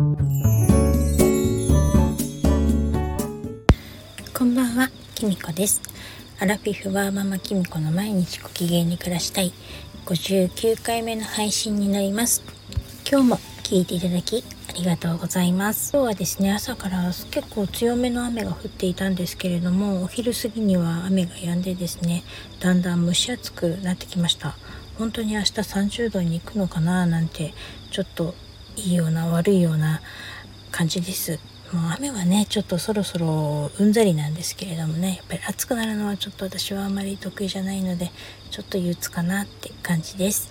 こんばんは、きみこです。アラフィフはママきみこの毎日ご機嫌に暮らしたい。59回目の配信になります。今日も聞いていただきありがとうございます。今日はですね朝から結構強めの雨が降っていたんですけれどもお昼過ぎには雨が止んでですねだんだん蒸し暑くなってきました。本当に明日30度に行くのかななんてちょっといいような悪いような感じです。もう雨はねちょっとそろそろうんざりなんですけれどもねやっぱり暑くなるのはちょっと私はあまり得意じゃないのでちょっと憂鬱かなって感じです。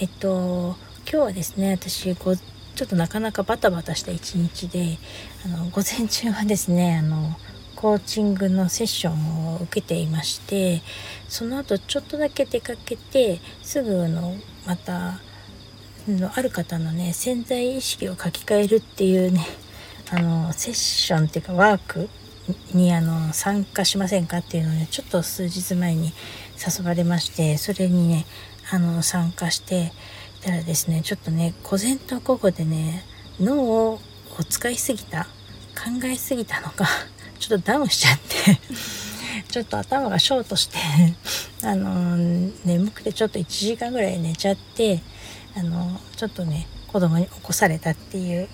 えっと今日はですね私ごちょっとなかなかバタバタした一日であの午前中はですねあのコーチングのセッションを受けていましてその後ちょっとだけ出かけてすぐのまたのある方のね潜在意識を書き換えるっていうねあのセッションっていうかワークにあの参加しませんかっていうのをねちょっと数日前に誘われましてそれにねあの参加してたらですねちょっとね午前と午後でね脳を使いすぎた考えすぎたのかちょっとダウンしちゃって。ちょっと頭がショートして あの眠くてちょっと1時間ぐらい寝ちゃってあのちょっとね子供に起こされたっていう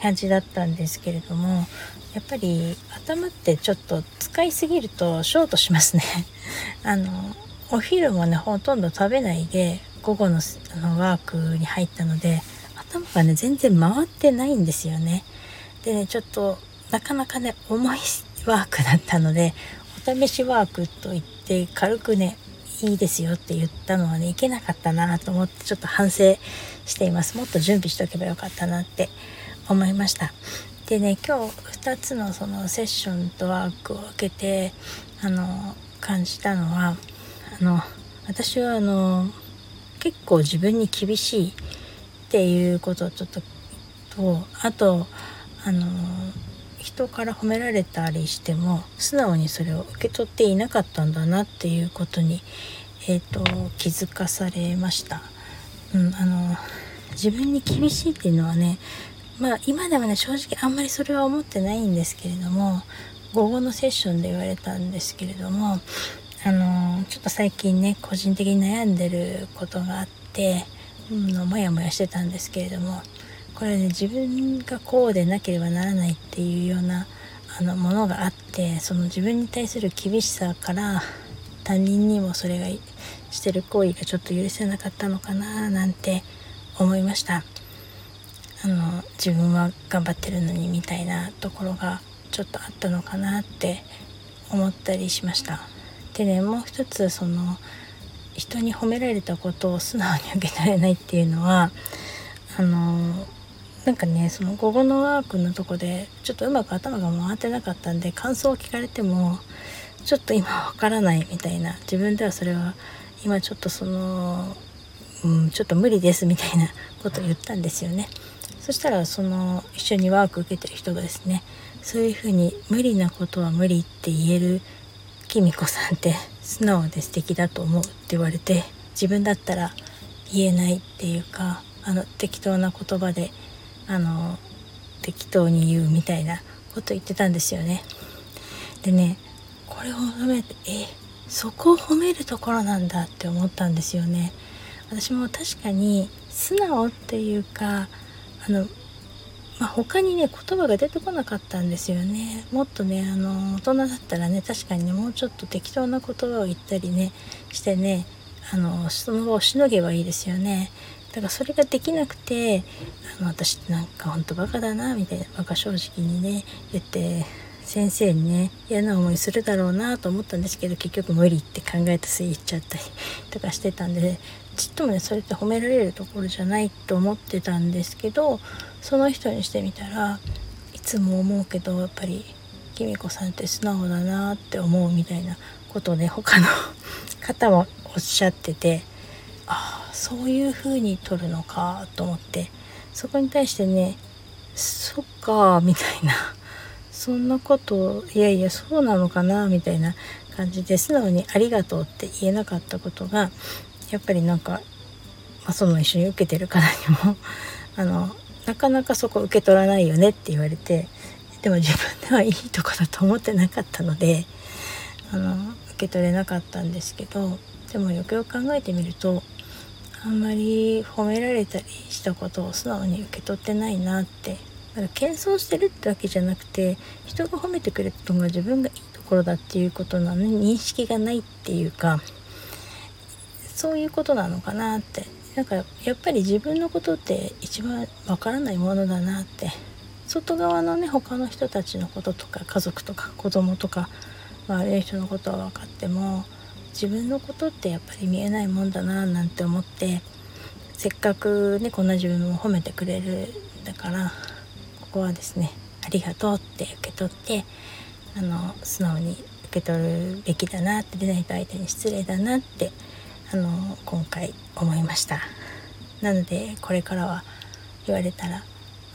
感じだったんですけれどもやっぱり頭ってちょっと使いすぎるとショートしますね。あのお昼もねほとんど食べないで午後のあのワークに入ったので頭がね全然回ってないんですよね。でねちょっとなかなかね重いワークだったので試しワークと言って軽くねいいですよって言ったのはねいけなかったなと思ってちょっと反省しています。もっと準備しておけばよかったなって思いました。でね今日2つのそのセッションとワークを受けてあの感じたのはあの私はあの結構自分に厳しいっていうことをちょっととあとあの人から褒められたりしても素直にそれを受け取っていなかったんだなっていうことに、えーと、気づかされました。うん、あの自分に厳しいっていうのはねまあ今でもね正直あんまりそれは思ってないんですけれども午後のセッションで言われたんですけれどもあのちょっと最近ね個人的に悩んでることがあって、うん、のモヤモヤしてたんですけれどもこれね自分がこうでなければならないっていうようなあのものがあってその自分に対する厳しさから他人にもそれがしてる行為がちょっと許せなかったのかななんて思いました。あの自分は頑張ってるのにみたいなところがちょっとあったのかなって思ったりしました。でねもう一つその人に褒められたことを素直に受け取れないっていうのはあのなんかねその午後のワークのとこでちょっとうまく頭が回ってなかったんで感想を聞かれてもちょっと今わからないみたいな自分ではそれは今ちょっとその、うん、ちょっと無理ですみたいなことを言ったんですよね。そしたらその一緒にワーク受けてる人がですねそういうふうに無理なことは無理って言えるきみこさんって素直で素敵だと思うって言われて自分だったら言えないっていうかあの適当な言葉であの適当に言うみたいなこと言ってたんですよね。でねこれを褒めてえそこを褒めるところなんだって思ったんですよね。私も確かに素直っていうかあの、まあ、他にね言葉が出てこなかったんですよね。もっとねあの大人だったらね確かにねもうちょっと適当な言葉を言ったりねしてねあのその場をしのげばいいですよね。だからそれができなくてあの私ってなんかほんとバカだなみたいなバカ正直にね言って先生にね嫌な思いするだろうなと思ったんですけど結局無理って考えた末言っちゃったりとかしてたんでちっともねそれって褒められるところじゃないと思ってたんですけどその人にしてみたらいつも思うけどやっぱりきみこさんって素直だなって思うみたいなことをね他の方もおっしゃっててそういう風に撮るのかと思ってそこに対してねそっかみたいな そんなこといやいやそうなのかなみたいな感じで素直に「ありがとう」って言えなかったことがやっぱりなんか、まあ、その一緒に受けてる方にも あのなかなかそこ受け取らないよねって言われてでも自分ではいいとこだと思ってなかったのであの受け取れなかったんですけどでもよくよく考えてみるとあんまり褒められたりしたことを素直に受け取ってないなって。だから謙遜してるってわけじゃなくて人が褒めてくれたのが自分がいいところだっていうことなのに認識がないっていうか。そういうことなのかなって。なんかやっぱり自分のことって一番わからないものだなって。外側のね他の人たちのこととか家族とか子供とか悪い人のことは分かっても自分のことってやっぱり見えないもんだななんて思ってせっかくねこんな自分を褒めてくれるんだからここはですねありがとうって受け取ってあの素直に受け取るべきだなって出ないと相手に失礼だなってあの今回思いました。なのでこれからは言われたら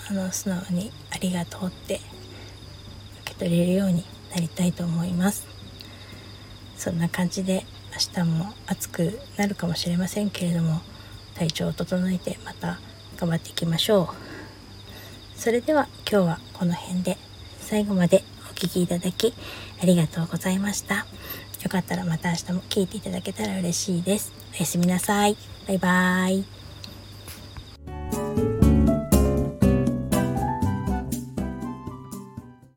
あの素直にありがとうって受け取れるようになりたいと思います。そんな感じで明日も暑くなるかもしれませんけれども体調を整えてまた頑張っていきましょうそれでは今日はこの辺で最後までお聴きいただきありがとうございました。よかったらまた明日も聴いていただけたら嬉しいです。おやすみなさい。バイバーイ。